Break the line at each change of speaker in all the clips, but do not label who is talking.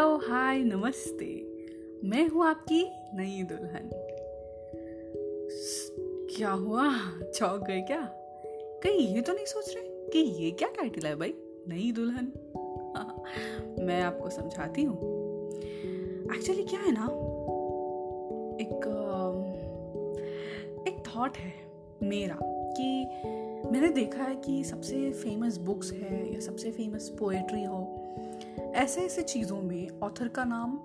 Hello, हाय, नमस्ते। मैं हूँ आपकी नई दुल्हन। क्या हुआ? चौक गए क्या? कहीं ये तो नहीं सोच रहे कि ये क्या टाइटल है भाई, नई दुल्हन? मैं आपको समझाती हूँ। एक्चुअली क्या है ना? एक एक थॉट है मेरा कि मैंने देखा है कि सबसे फ़ेमस बुक्स है या सबसे फ़ेमस पोएट्री हो ऐसे ऐसे चीज़ों में ऑथर का नाम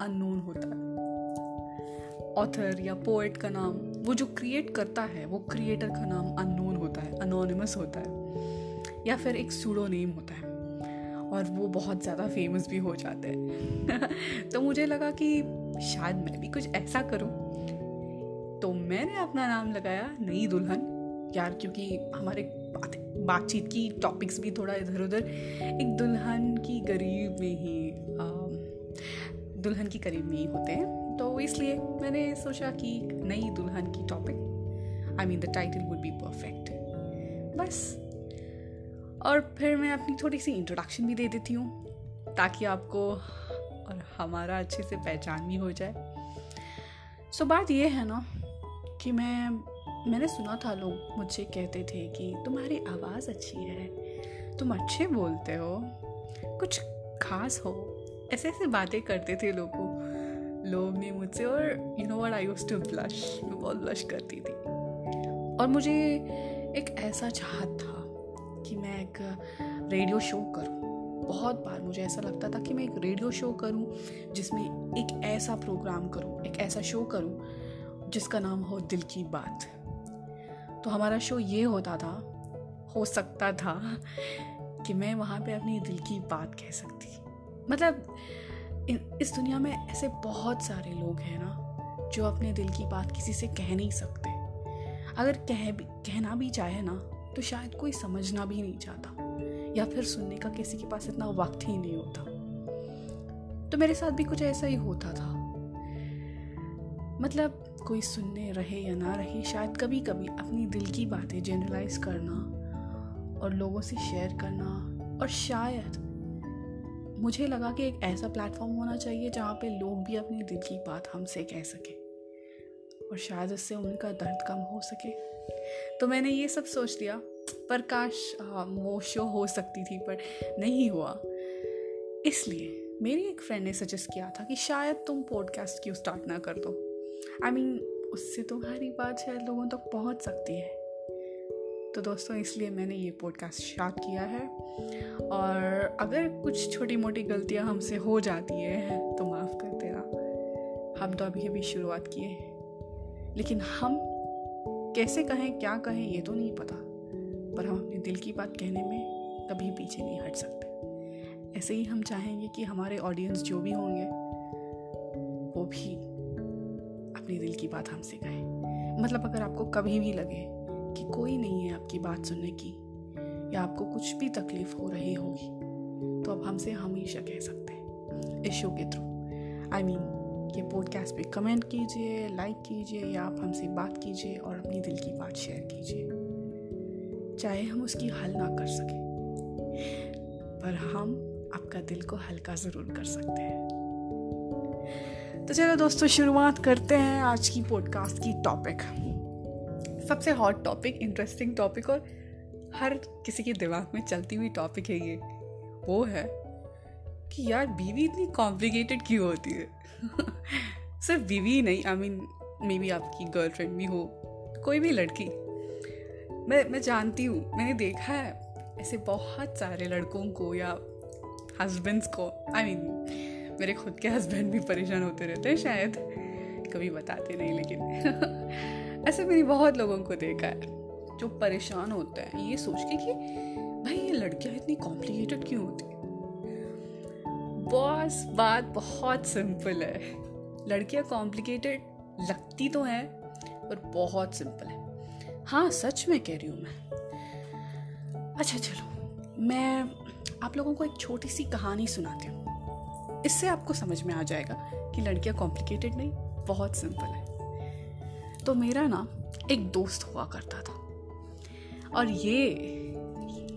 अननोन होता है। ऑथर या पोएट का नाम, वो जो क्रिएट करता है, वो क्रिएटर का नाम अननोन होता है अनोनिमस होता है, या फिर एक सूडो नेम होता है, और वो बहुत ज़्यादा फ़ेमस भी हो जाते हैं। तो मुझे लगा कि शायद मैं भी कुछ ऐसा करूँ। तो मैंने अपना नाम लगाया नई दुल्हन। यार, क्योंकि हमारे बात, बातचीत की टॉपिक्स भी थोड़ा इधर उधर एक दुल्हन की गरीब में ही दुल्हन की करीब में ही होते हैं। तो इसलिए मैंने सोचा कि नई दुल्हन की topic I mean the title would be perfect बस। और फिर मैं अपनी थोड़ी सी इंट्रोडक्शन भी दे देती हूँ ताकि आपको और हमारा अच्छे से पहचान भी हो जाए। सो so, बात ये है ना कि मैं मैंने सुना था लोग मुझसे कहते थे कि तुम्हारी आवाज़ अच्छी है तुम अच्छे बोलते हो कुछ खास हो। ऐसे ऐसे बातें करते थे लोग लोग ने मुझसे और you know what I use to blush मैं बहुत ब्लश करती थी। और मुझे एक ऐसा चाहत था कि मैं एक रेडियो शो करूँ। बहुत बार मुझे ऐसा लगता था कि मैं एक रेडियो शो करूँ, जिसमें एक ऐसा प्रोग्राम करूँ, एक ऐसा शो करूँ, जिसका नाम हो दिल की बात। तो हमारा शो ये होता था, हो सकता था कि मैं वहाँ पे अपनी दिल की बात कह सकती। मतलब इस दुनिया में ऐसे बहुत सारे लोग हैं ना, जो अपने दिल की बात किसी से कह नहीं सकते। अगर कह भी, कहना भी चाहे ना तो शायद कोई समझना भी नहीं चाहता, या फिर सुनने का किसी के पास इतना वक्त ही नहीं होता। तो मेरे साथ भी कुछ ऐसा ही होता था। मतलब कोई सुनने रहे या ना रहे, शायद कभी कभी अपनी दिल की बातें जनरलाइज करना और लोगों से शेयर करना। और शायद मुझे लगा कि एक ऐसा प्लेटफॉर्म होना चाहिए जहाँ पे लोग भी अपनी दिल की बात हमसे कह सकें। और शायद उससे उनका दर्द कम हो सके। तो मैंने ये सब सोच लिया पर काश वो शो हो सकती थी पर नहीं हुआ। इसलिए मेरी एक फ्रेंड ने सजेस्ट किया था कि शायद तुम पॉडकास्ट क्यों स्टार्ट ना कर दो। आई I मीन mean, उससे तुम्हारी बात शायद लोगों तक तो पहुँच सकती है। तो दोस्तों, इसलिए मैंने ये पॉडकास्ट स्टार्ट किया है। और अगर कुछ छोटी मोटी गलतियाँ हमसे हो जाती है तो माफ़ कर देना। हम तो अभी अभी शुरुआत किए हैं। लेकिन हम कैसे कहें, क्या कहें, ये तो नहीं पता। पर हम अपने दिल की बात कहने में कभी पीछे नहीं हट सकते। ऐसे ही हम चाहेंगे कि हमारे ऑडियंस जो भी होंगे, वो भी अपने दिल की बात हमसे कहें। मतलब अगर आपको कभी भी लगे कि कोई नहीं है आपकी बात सुनने की, या आपको कुछ भी तकलीफ़ हो रही होगी तो आप हमसे हमेशा कह सकते हैं इस शो के थ्रू। आई मीन ये पॉडकास्ट पे कमेंट कीजिए लाइक कीजिए, या आप हमसे बात कीजिए और अपनी दिल की बात शेयर कीजिए। चाहे हम उसकी हल ना कर सकें, पर हम आपका दिल को हल्का ज़रूर कर सकते हैं। तो चलो दोस्तों, शुरुआत करते हैं आज की पॉडकास्ट की टॉपिक सबसे हॉट टॉपिक इंटरेस्टिंग टॉपिक और हर किसी के दिमाग में चलती हुई टॉपिक है ये। वो है कि यार बीवी इतनी कॉम्प्लिकेटेड क्यों होती है? सिर्फ़ बीवी नहीं आई मीन मे बी आपकी गर्लफ्रेंड भी हो कोई भी लड़की। मैं मैं जानती हूँ मैंने देखा है ऐसे बहुत सारे लड़कों को या हस्बैंड्स को आई I मीन mean, मेरे खुद के हस्बैंड भी परेशान होते रहते हैं शायद। कभी बताते नहीं लेकिन। ऐसे मैंने बहुत लोगों को देखा है, जो परेशान होते हैं। ये सोच के कि, भाई, ये लड़कियाँ इतनी कॉम्प्लिकेटेड क्यों होती बॉस, बात बहुत सिंपल है। लड़कियाँ कॉम्प्लिकेटेड लगती तो हैं, पर बहुत सिंपल है। हाँ सच में कह रही हूँ मैं। अच्छा चलो, मैं आप लोगों को एक छोटी सी कहानी सुनाती हूँ। इससे आपको समझ में आ जाएगा कि लड़कियाँ कॉम्प्लिकेटेड नहीं, बहुत सिंपल है। तो मेरा ना एक दोस्त हुआ करता था। और ये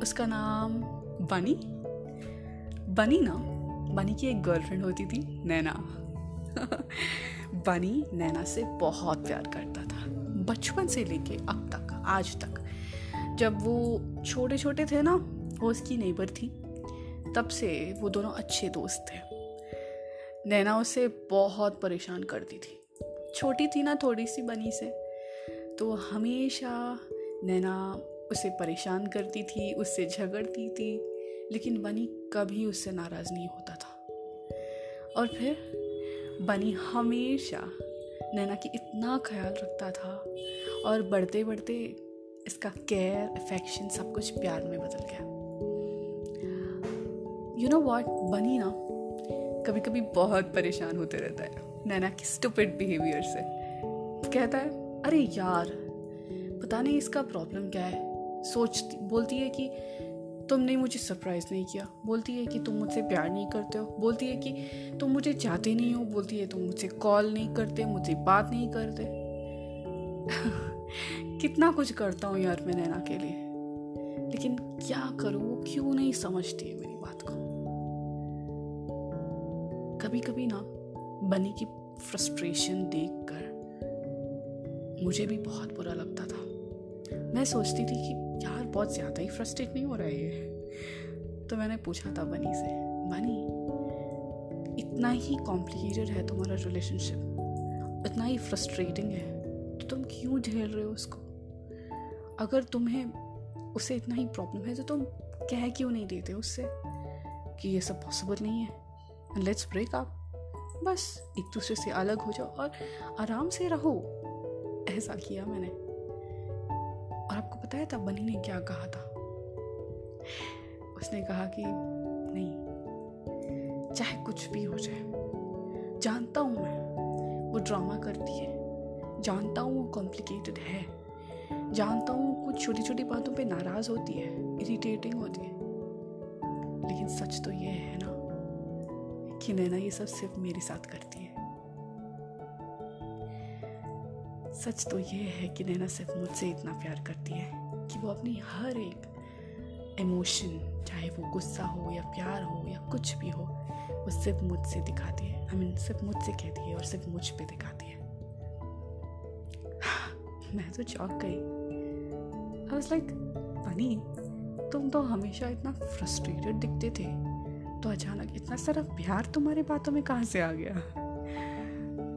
उसका नाम बनी। बनी ना, बनी की एक गर्लफ्रेंड होती थी, नैना। बनी नैना से बहुत प्यार करता था, बचपन से लेके अब तक, आज तक। जब वो छोटे छोटे थे ना, वो उसकी नेबर थी, तब से वो दोनों अच्छे दोस्त थे। नैना उसे बहुत परेशान करती थी। छोटी थी ना थोड़ी सी बनी से। तो हमेशा नैना उसे परेशान करती थी, उससे झगड़ती थी, लेकिन बनी कभी उससे नाराज़ नहीं होता था। और फिर बनी हमेशा नैना की इतना ख्याल रखता था और बढ़ते बढ़ते इसका केयर अफेक्शन सब कुछ प्यार में बदल गया। यू नो वॉट बनी ना कभी कभी बहुत परेशान होते रहता है। नैना की स्टूपिड बिहेवियर से। कहता है, अरे यार, पता नहीं इसका प्रॉब्लम क्या है? सोचती, बोलती है कि, तुमने मुझे सरप्राइज़ नहीं किया। बोलती है कि, तुम मुझसे प्यार नहीं करते हो। बोलती है कि, तुम मुझे चाहते नहीं हो। बोलती है, तुम मुझसे कॉल नहीं करते, मुझसे बात नहीं करते। कितना कुछ करता हूँ यार मैं नैना के लिए। लेकिन क्या करूँ, वो क्यों नहीं समझती है मेरी बात को? कभी कभी ना बनी की फ्रस्ट्रेशन देखकर मुझे भी बहुत बुरा लगता था। मैं सोचती थी कि यार बहुत ज़्यादा ही फ्रस्ट्रेट नहीं हो रहा है ये। तो मैंने पूछा था बनी से? बनी। इतना ही कॉम्प्लिकेटेड है तुम्हारा रिलेशनशिप इतना ही फ्रस्ट्रेटिंग है। तो तुम क्यों झेल रहे हो उसको? अगर तुम्हें उसे इतना ही प्रॉब्लम है तो तुम कह क्यों नहीं देते उससे कि ये सब पॉसिबल नहीं है? लेट्स ब्रेक अप बस, एक दूसरे से अलग हो जाओ और आराम से रहो, ऐसा किया मैंने। और आपको बताया था, बनी ने क्या कहा था? उसने कहा कि, नहीं, चाहे कुछ भी हो जाए, जानता हूँ मैं, वो ड्रामा करती है, जानता हूँ वो कॉम्प्लिकेटेड है, जानता हूँ कुछ छोटी छोटी बातों पे नाराज़ होती है इरिटेटिंग होती है। लेकिन सच तो ये है ना कि नैना ये सब सिर्फ़ मेरे साथ करती है। सच तो ये है कि नैना सिर्फ़ मुझसे इतना प्यार करती है कि वो अपनी हर एक इमोशन चाहे वो गुस्सा हो या प्यार हो या कुछ भी हो, वो सिर्फ़ मुझसे दिखाती है। आई मीन सिर्फ़ मुझसे कहती है और सिर्फ़ मुझ पे दिखाती है। मैं तो चौक गई। आई वाज लाइक बनी तुम तो हमेशा इतना फ्रस्ट्रेटेड दिखते थे। तो अचानक इतना सारा प्यार तुम्हारी बातों में कहाँ से आ गया?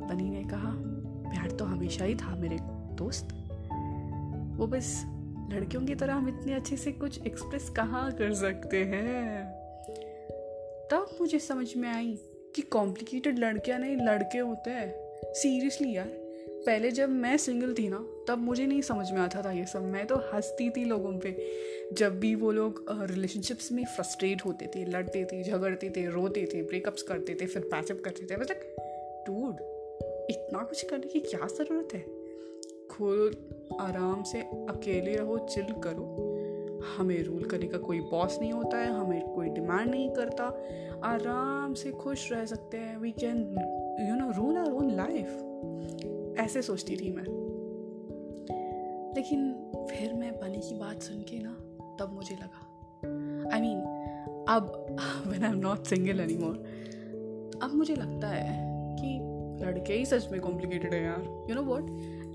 बनी ने कहा, प्यार तो हमेशा ही था मेरे दोस्त। वो बस लड़कियों की तरह हम इतने अच्छे से कुछ एक्सप्रेस कहाँ कर सकते हैं? तब मुझे समझ में आई कि कॉम्प्लिकेटेड लड़कियाँ नहीं, लड़के होते हैं। सीरियसली यार, पहले जब मैं सिंगल थी ना तब मुझे नहीं समझ में आता था ये सब। मैं तो हंसती थी लोगों पे। जब भी वो लोग रिलेशनशिप्स में फ्रस्ट्रेट होते थे, लड़ते थे, झगड़ते थे, रोते थे ब्रेकअप्स करते थे, फिर पैचअप करते थे मतलब टूड इतना कुछ करने की क्या ज़रूरत है? खुद आराम से अकेले रहो चिल करो। हमें रूल करने का कोई बॉस नहीं होता है, हमें कोई डिमांड नहीं करता। आराम से खुश रह सकते हैं we can you know rule our own life ऐसे सोचती थी मैं। लेकिन फिर मैं बनी की बात सुन के ना तब मुझे लगा। आई I मीन mean, अब when I am not single any more अब मुझे लगता है कि लड़के ही सच में कॉम्प्लिकेटेड है यार। यू नो वॉट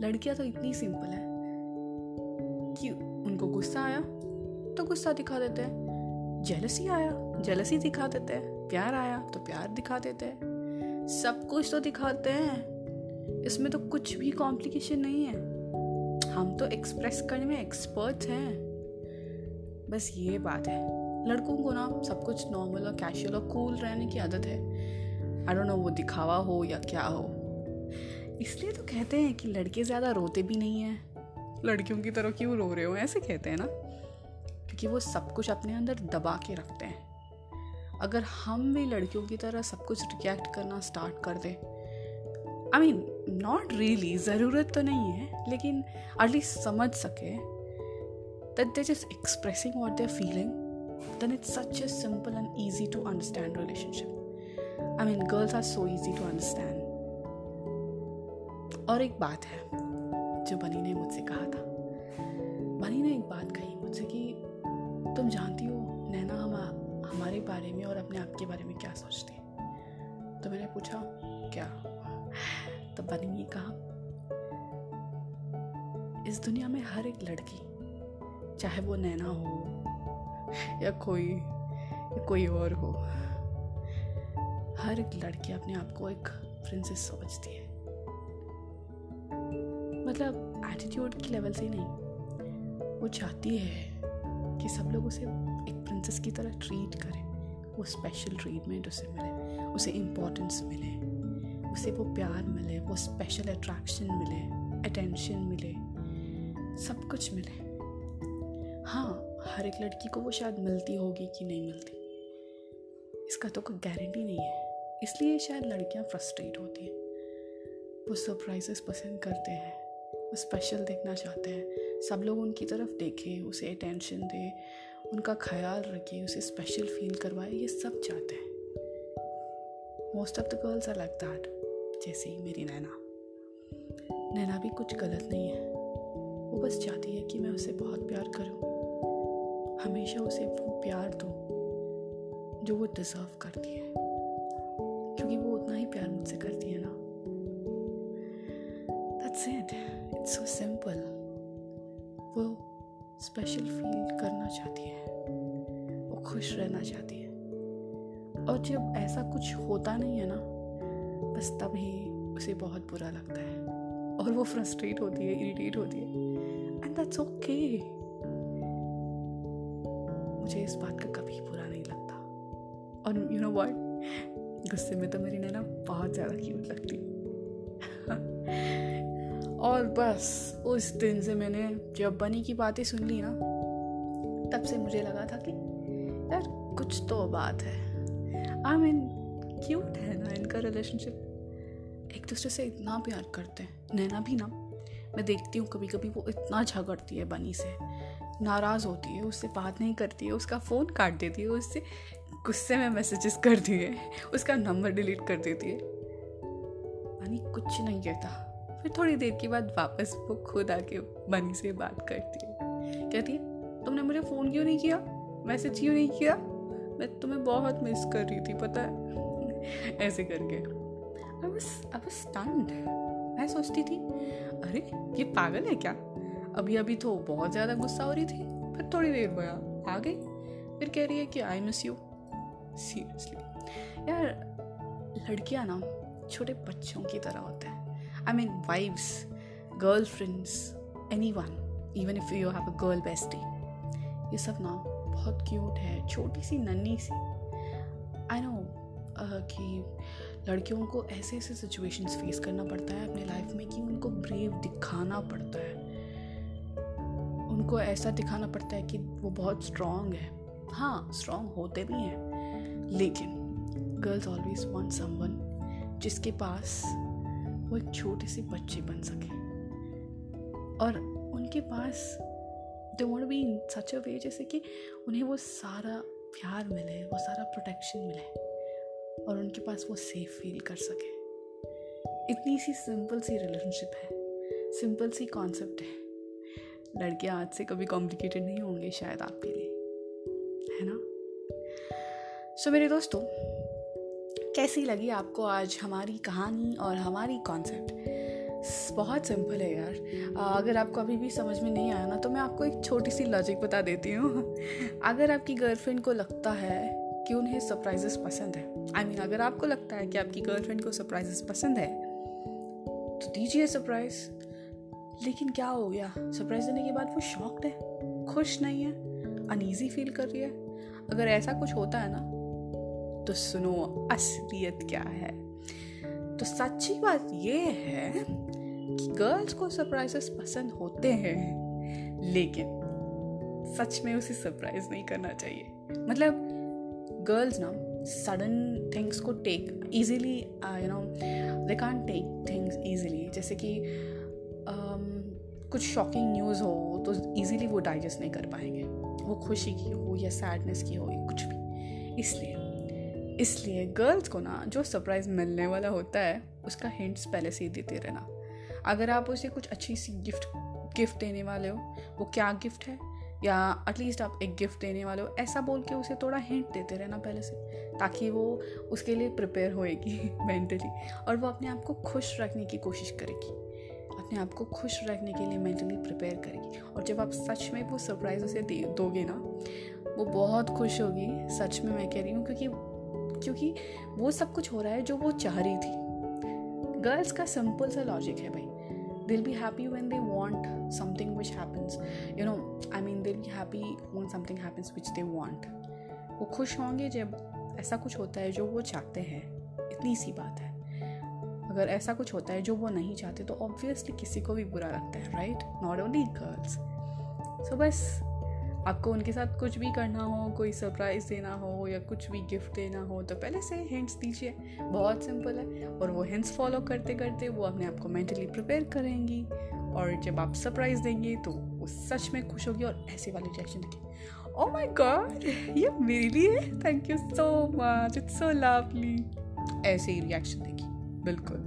लड़कियाँ तो इतनी सिंपल है कि उनको गुस्सा आया तो गुस्सा दिखा देते हैं। जेलसी आया जेलसी दिखा देते हैं। प्यार आया तो प्यार दिखा देते हैं। सब कुछ तो दिखाते हैं। इसमें तो कुछ भी कॉम्प्लिकेशन नहीं है। हम तो एक्सप्रेस करने में एक्सपर्ट हैं। बस ये बात है। लड़कों को ना सब कुछ नॉर्मल और कैशुअल और कूल रहने की आदत है। आई डोंट नो वो दिखावा हो या क्या हो। इसलिए तो कहते हैं कि लड़के ज़्यादा रोते भी नहीं हैं। लड़कियों की तरह क्यों रो रहे हो? ऐसे कहते हैं ना। क्योंकि वो सब कुछ अपने अंदर दबा के रखते हैं। अगर हम भी लड़कियों की तरह सब कुछ रिएक्ट करना स्टार्ट कर दें आई मीन नॉट रियली ज़रूरत तो नहीं है, लेकिन एटलीस्ट समझ सके that they just expressing what they are feeling then it's such a simple and easy to understand relationship I mean girls are so easy to understand और एक बात है, जो बनी ने मुझसे कहा था। बनी ने एक बात कही मुझसे कि तुम जानती हो, नैना हम हमारे बारे में और अपने आप के बारे में क्या सोचती है? तो मैंने पूछा, क्या? तो बनी ने कहा, इस दुनिया में हर एक लड़की, चाहे वो नैना हो या कोई या कोई और हो, हर एक लड़की अपने आप को एक प्रिंसेस समझती है। मतलब एटीट्यूड की लेवल से नहीं, वो चाहती है कि सब लोग उसे एक प्रिंसेस की तरह ट्रीट करें, वो स्पेशल ट्रीटमेंट उसे मिले, उसे इम्पोर्टेंस मिले। उसे वो प्यार मिले, वो स्पेशल अट्रैक्शन मिले अटेंशन मिले, सब कुछ मिले। हाँ हर एक लड़की को वो शायद मिलती होगी कि नहीं मिलती। इसका तो कोई गारंटी नहीं है। इसलिए शायद लड़कियाँ फ्रस्ट्रेट होती हैं। वो सरप्राइजेस पसंद करते हैं। वो स्पेशल देखना चाहते हैं। सब लोग उनकी तरफ़ देखें, उसे अटेंशन दें, उनका ख्याल रखें, उसे स्पेशल फील करवाए, ये सब चाहते हैं। Most of the girls are like that जैसे ही मेरी नैना। नैना भी कुछ गलत नहीं है। वो बस चाहती है कि मैं उसे बहुत प्यार करूँ। हमेशा उसे वो प्यार दूँ, जो वो डिज़र्व करती है। क्योंकि वो उतना ही प्यार मुझसे करती है ना। That's it it's so simple वो स्पेशल फील करना चाहती है। वो खुश रहना चाहती है। और जब ऐसा कुछ होता नहीं है ना, बस तभी उसे बहुत बुरा लगता है। और वो फ्रस्ट्रेट होती है इरिटेट होती है। एंड दैट्स ओके मुझे इस बात का कभी बुरा नहीं लगता। और यू नो व्हाट गुस्से में तो मेरी नैना बहुत ज़्यादा क्यूट लगती और बस, उस दिन से मैंने जब बनी की बातें सुन ली ना, तब से मुझे लगा था कि यार कुछ तो बात है। आई मीन क्यूट है ना इनका रिलेशनशिप एक दूसरे से इतना प्यार करते हैं। नैना भी ना। मैं देखती हूँ कभी कभी वो इतना झगड़ती है बनी से। नाराज़ होती है, उससे बात नहीं करती है, उसका फ़ोन काट देती है, उससे गुस्से में मैसेजेस करती है, उसका नंबर डिलीट कर देती है। बनी कुछ नहीं कहता। फिर थोड़ी देर के बाद वापस वो खुद आके बनी से बात करती है। कहती है, तुमने मुझे फ़ोन क्यों नहीं किया? मैसेज क्यों नहीं किया? मैं तुम्हें बहुत मिस कर रही थी, पता है? ऐसे करके। आई वाज आई वाज मैं सोचती थी, अरे, ये पागल है क्या? अभी अभी तो बहुत ज़्यादा गुस्सा हो रही थी फिर थोड़ी देर बाद आ गई। फिर कह रही है कि आई मिस यू सीरियसली यार, लड़कियाँ ना छोटे बच्चों की तरह होते हैं। I mean wives girl friends anyone even if you have a girl bestie ये सब ना बहुत क्यूट है, छोटी सी, नन्ही सी। आई नो कि लड़कियों को ऐसे ऐसे सिचुएशंस फेस करना पड़ता है अपने लाइफ में कि उनको ब्रेव दिखाना पड़ता है। उनको ऐसा दिखाना पड़ता है कि वो बहुत स्ट्रांग है। हाँ स्ट्रांग होते भी हैं, लेकिन गर्ल्स ऑलवेज वांट समवन जिसके पास वो एक छोटे से बच्चे बन सके। और उनके पास दे वॉन्ट बी इन सच अ वे जैसे कि उन्हें वो सारा प्यार मिले वो सारा प्रोटेक्शन मिले और उनके पास वो सेफ़ फील कर सके। इतनी सी सिंपल सी रिलेशनशिप है सिंपल सी कॉन्सेप्ट है। लड़कियाँ आज से कभी कॉम्प्लिकेटेड नहीं होंगे शायद आपके लिए है ना? सो so, मेरे दोस्तों कैसी लगी आपको आज हमारी कहानी और हमारी कॉन्सेप्ट बहुत सिंपल है यार। अगर आपको अभी भी समझ में नहीं आया ना तो मैं आपको एक छोटी सी लॉजिक बता देती हूँ। अगर आपकी गर्लफ्रेंड को लगता है कि उन्हें सरप्राइजेस पसंद है आई I मीन mean, अगर आपको लगता है कि आपकी गर्लफ्रेंड को सरप्राइजेस पसंद है तो दीजिए सरप्राइज़ लेकिन क्या हो गया? सरप्राइज़ देने के बाद वो शॉक्ड है खुश नहीं है अनईजी फील कर रही है। अगर ऐसा कुछ होता है ना तो सुनो असलियत क्या है? तो सच्ची बात ये है कि गर्ल्स को सरप्राइजेस पसंद होते हैं लेकिन सच में उसे सरप्राइज़ नहीं करना चाहिए। मतलब गर्ल्स ना सडन थिंग्स को take easily you know they can take things easily जैसे कि um, कुछ शॉकिंग न्यूज़ हो तो ईजिली वो डाइजेस्ट नहीं कर पाएँगे। वो खुशी की हो या सैडनेस की हो कुछ भी। इसलिए इसलिए गर्ल्स को ना जो सरप्राइज़ मिलने वाला होता है, उसका हिंट्स पहले से ही देते रहना। अगर आप उसे कुछ अच्छी सी गिफ्ट गिफ्ट देने वाले हो, वो क्या गिफ्ट है? या एटलीस्ट आप एक गिफ्ट देने वाले हो, ऐसा बोल के उसे थोड़ा हिंट देते रहना पहले से, ताकि वो उसके लिए प्रिपेयर होएगी मेंटली और वो अपने आप को खुश रखने की कोशिश करेगी। अपने आप को खुश रखने के लिए मेंटली प्रिपेयर करेगी। और जब आप सच में वो सरप्राइज़ उसे दे, दोगे ना, वो बहुत खुश होगी, सच में मैं कह रही हूँ, क्योंकि क्योंकि वो सब कुछ हो रहा है जो वो चाह रही थी। गर्ल्स का सिंपल सा लॉजिक है भाई। They'll be happy when they want something which happens. You know, i mean, they'll be happy when something happens which they want. वो खुश होंगे जब ऐसा कुछ होता है जो वो चाहते हैं। इतनी सी बात है। अगर ऐसा कुछ होता है जो वो नहीं चाहते तो ऑब्वियसली किसी को भी बुरा लगता है right not only girls so बस आपको उनके साथ कुछ भी करना हो, कोई सरप्राइज़ देना हो या कुछ भी गिफ्ट देना हो तो पहले से हिंट्स दीजिए। बहुत सिंपल है। और वो हिंट्स फॉलो करते करते वो अपने आप को मेंटली प्रिपेयर करेंगी। और जब आप सरप्राइज़ देंगे तो वो सच में खुश होगी और ऐसे वाली रिएक्शन देगी। ओ माय गॉड ये मेरे लिए thank you so much it's so lovely ऐसे ही रिएक्शन देगी। बिल्कुल।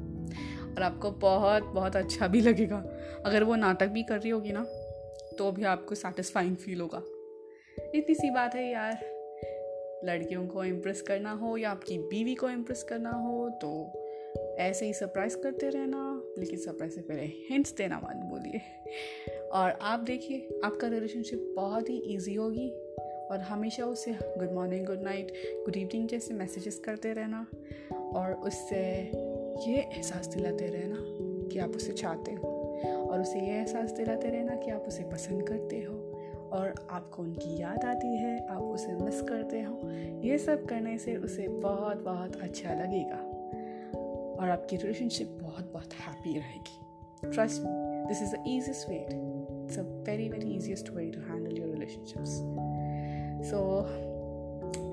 और आपको बहुत बहुत अच्छा भी लगेगा। अगर वो नाटक भी कर रही होगी ना तो भी आपको सेटिस्फाइंग फील होगा। इतनी सी बात है यार। लड़कियों को इम्प्रेस करना हो या आपकी बीवी को इम्प्रेस करना हो तो ऐसे ही सरप्राइज़ करते रहना, लेकिन सरप्राइज़ से पहले हिंट्स देना मत बोलिए। और आप देखिए, आपका रिलेशनशिप बहुत ही ईजी होगी और हमेशा उसे good morning good night good evening जैसे मैसेजेस करते रहना और उससे ये एहसास दिलाते रहना कि आप उसे चाहते हो और उसे ये एहसास दिलाते रहना कि आप उसे पसंद करते हो। और आपको उनकी याद आती है, आप उसे मिस करते हो। ये सब करने से उसे बहुत बहुत अच्छा लगेगा। और आपकी रिलेशनशिप बहुत बहुत हैप्पी रहेगी। Trust me this is the easiest way it's a very very easiest way to handle your relationships so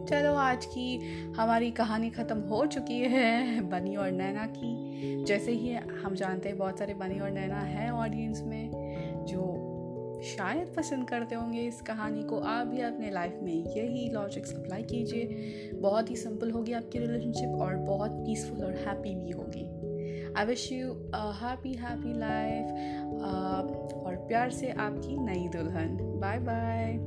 चलो आज की हमारी कहानी ख़त्म हो चुकी है, बनी और नैना की। जैसे ही हम जानते हैं, बहुत सारे बनी और नैना हैं ऑडियंस में, जो शायद पसंद करते होंगे इस कहानी को। आप भी अपने लाइफ में यही लॉजिक्स अप्लाई कीजिए। बहुत ही सिंपल होगी आपकी रिलेशनशिप और बहुत पीसफुल और हैप्पी भी होगी। I wish you happy happy life और प्यार से आपकी नई दुल्हन। Bye bye